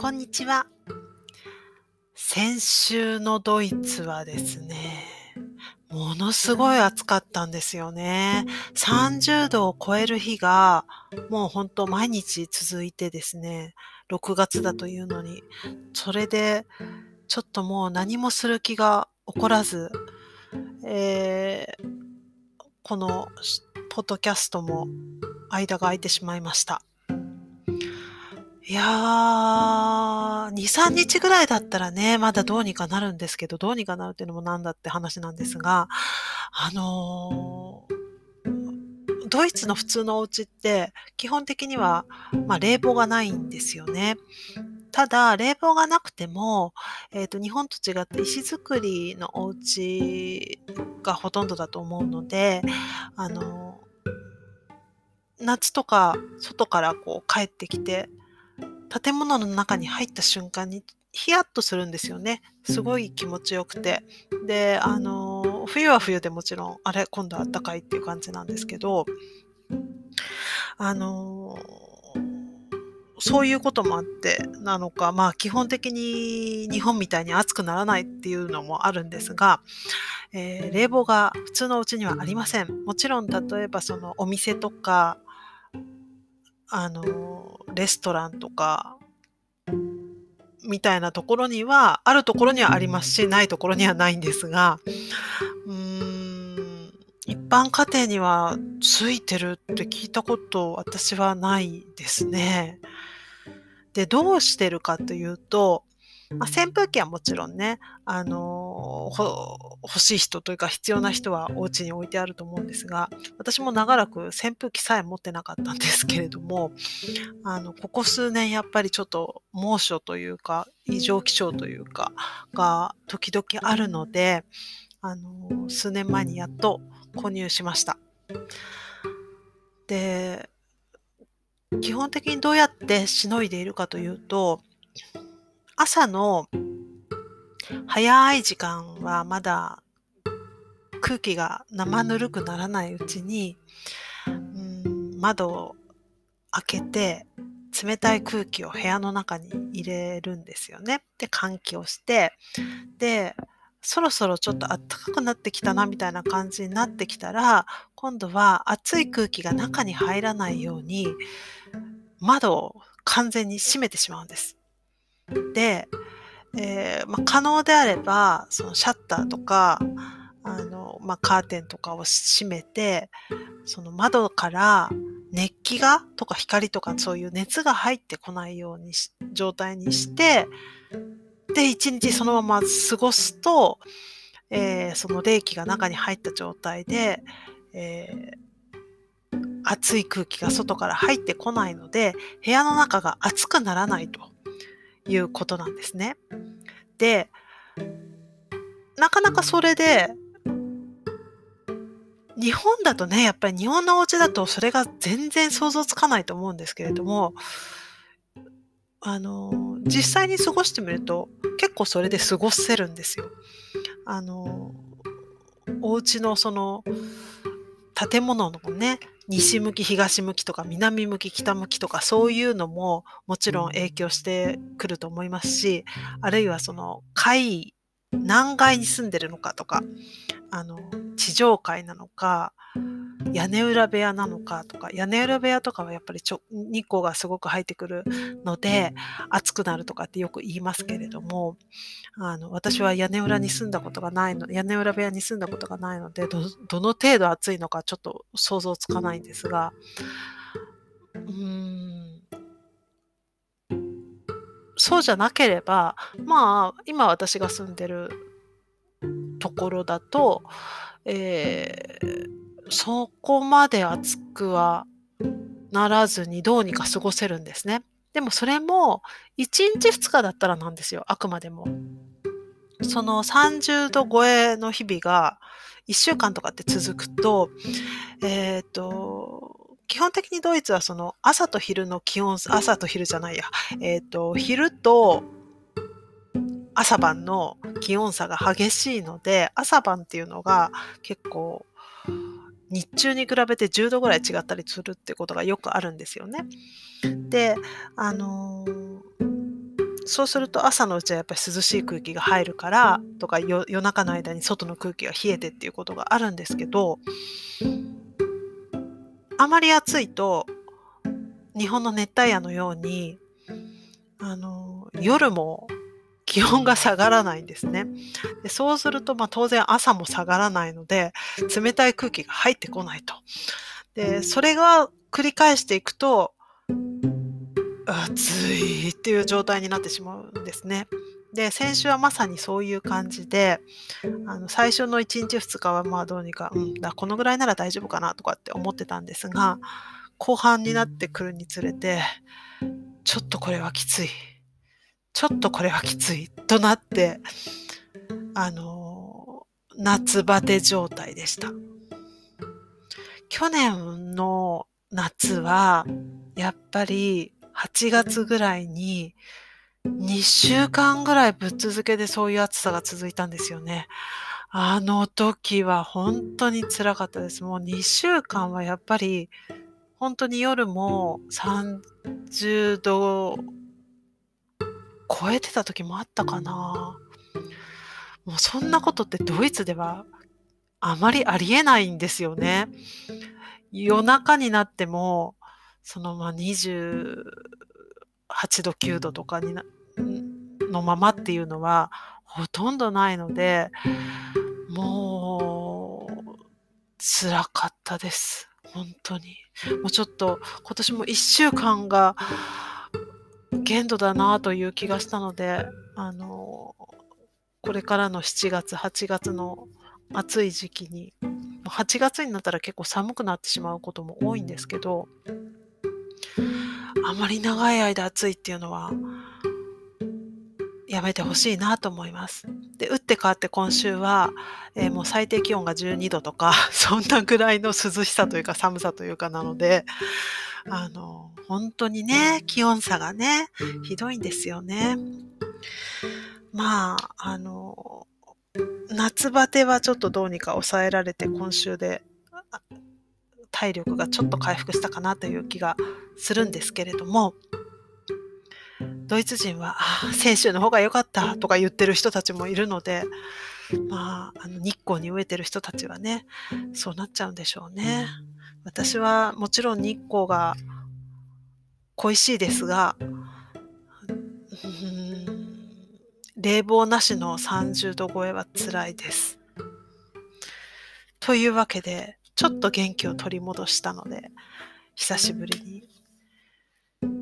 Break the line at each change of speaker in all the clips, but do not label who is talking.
こんにちは。先週のドイツはですね、ものすごい暑かったんですよね。30度を超える日がもうほんと毎日続いてですね、6月だというのに、それでちょっともう何もする気が起こらず、えー、このポッドキャストも間が空いてしまいました。いやー、2、3日ぐらいだったらね、まだどうにかなるんですけど、どうにかなるっていうのもなんだって話なんですが、あのー、ドイツの普通のお家って、基本的には、まあ、冷房がないんですよね。ただ、冷房がなくても、えっ、ー、と、日本と違って石造りのお家がほとんどだと思うので、あのー、夏とか外からこう帰ってきて建物の中に入った瞬間にヒヤッとするんですよね。すごい気持ちよくて。で、あの、冬は冬でもちろん、あれ、今度あったかいっていう感じなんですけど、あの、そういうこともあってなのか、まあ基本的に日本みたいに暑くならないっていうのもあるんですが、えー、冷房が普通のうちにはありません。もちろん例えばそのお店とか、あの、レストランとか、みたいなところには、あるところにはありますし、ないところにはないんですが、うーん、一般家庭にはついてるって聞いたこと私はないですね。で、どうしてるかというと、まあ、扇風機はもちろんね、あの、欲しい人というか必要な人はお家に置いてあると思うんですが、私も長らく扇風機さえ持ってなかったんですけれども、あの、ここ数年やっぱりちょっと猛暑というか、異常気象というか、が時々あるので、あの、数年前にやっと購入しました。で、基本的にどうやってしのいでいるかというと、朝の早い時間はまだ空気が生ぬるくならないうちに、うん、窓を開けて冷たい空気を部屋の中に入れるんですよね。で、換気をして、で、そろそろちょっと暖かくなってきたなみたいな感じになってきたら、今度は暑い空気が中に入らないように窓を完全に閉めてしまうんです。で、えー、まあ、可能であれば、そのシャッターとか、あの、まあ、カーテンとかを閉めて、その窓から熱気がとか光とかそういう熱が入ってこないようにし、状態にして、で、一日そのまま過ごすと、えー、その冷気が中に入った状態で、えー、熱い空気が外から入ってこないので、部屋の中が熱くならないと。いうことなんですね。で、なかなかそれで、日本だとね、やっぱり日本のお家だとそれが全然想像つかないと思うんですけれども、あの、実際に過ごしてみると結構それで過ごせるんですよ。あの、お家のその建物のね、西向き、東向きとか南向き、北向きとかそういうのももちろん影響してくると思いますし、あるいはその海、何階に住んでるのかとか、あの、地上階なのか、屋根裏部屋なのかとか、屋根裏部屋とかはやっぱりちょ日光がすごく入ってくるので、暑くなるとかってよく言いますけれども、あの、私は屋根裏に住んだことがないの、屋根裏部屋に住んだことがないので、ど、どの程度暑いのかちょっと想像つかないんですが、うーん、そうじゃなければ、まあ、今私が住んでるところだと、えーそこまで暑くはならずにどうにか過ごせるんですね。でもそれも1日2日だったらなんですよ、あくまでも。その30度超えの日々が1週間とかって続くと、えっ、ー、と、基本的にドイツはその朝と昼の気温、朝と昼じゃないや、えっ、ー、と、昼と朝晩の気温差が激しいので、朝晩っていうのが結構日中に比べて10度ぐらい違ったりするってことがよくあるんですよね。で、あの、そうすると朝のうちはやっぱり涼しい空気が入るからとか夜中の間に外の空気が冷えてっていうことがあるんですけどあまり暑いと日本の熱帯夜のようにあの夜も気温が下がらないんですね。でそうすると、まあ、当然朝も下がらないので冷たい空気が入ってこないと。でそれが繰り返していくと暑いっていう状態になってしまうんですね。で、先週はまさにそういう感じで、あの最初の1日2日はまあどうにか、うん、だこのぐらいなら大丈夫かなとかって思ってたんですが、後半になってくるにつれて、ちょっとこれはきつい。ちょっとこれはきつい。となって、あの、夏バテ状態でした。去年の夏は、やっぱり8月ぐらいに2週間ぐらいぶっ続けでそういう暑さが続いたんですよね。あの時は本当に辛かったです。もう2週間はやっぱり本当に夜も30度超えてた時もあったかな。もうそんなことってドイツではあまりありえないんですよね。夜中になってもそのまあ28度9度とかになのままっていうのはほとんどないのでもう辛かったです本当にもうちょっと今年も1週間が限度だなという気がしたのであのこれからの7月8月の暑い時期に8月になったら結構寒くなってしまうことも多いんですけどあまり長い間暑いっていうのはやめてほしいなと思います。で、打って変わって今週は、えー、もう最低気温が12度とか、そんなぐらいの涼しさというか寒さというかなので、あの、本当にね、気温差がね、ひどいんですよね。まあ、あの、夏バテはちょっとどうにか抑えられて今週で体力がちょっと回復したかなという気がするんですけれども、ドイツ人は、あ選手の方が良かったとか言ってる人たちもいるので、まあ、あの日光に飢えてる人たちはね、そうなっちゃうんでしょうね。私はもちろん日光が恋しいですが、冷房なしの30度超えは辛いです。というわけで、ちょっと元気を取り戻したので、久しぶりに、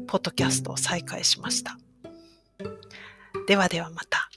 ポッドキャストを再開しました。ではではまた。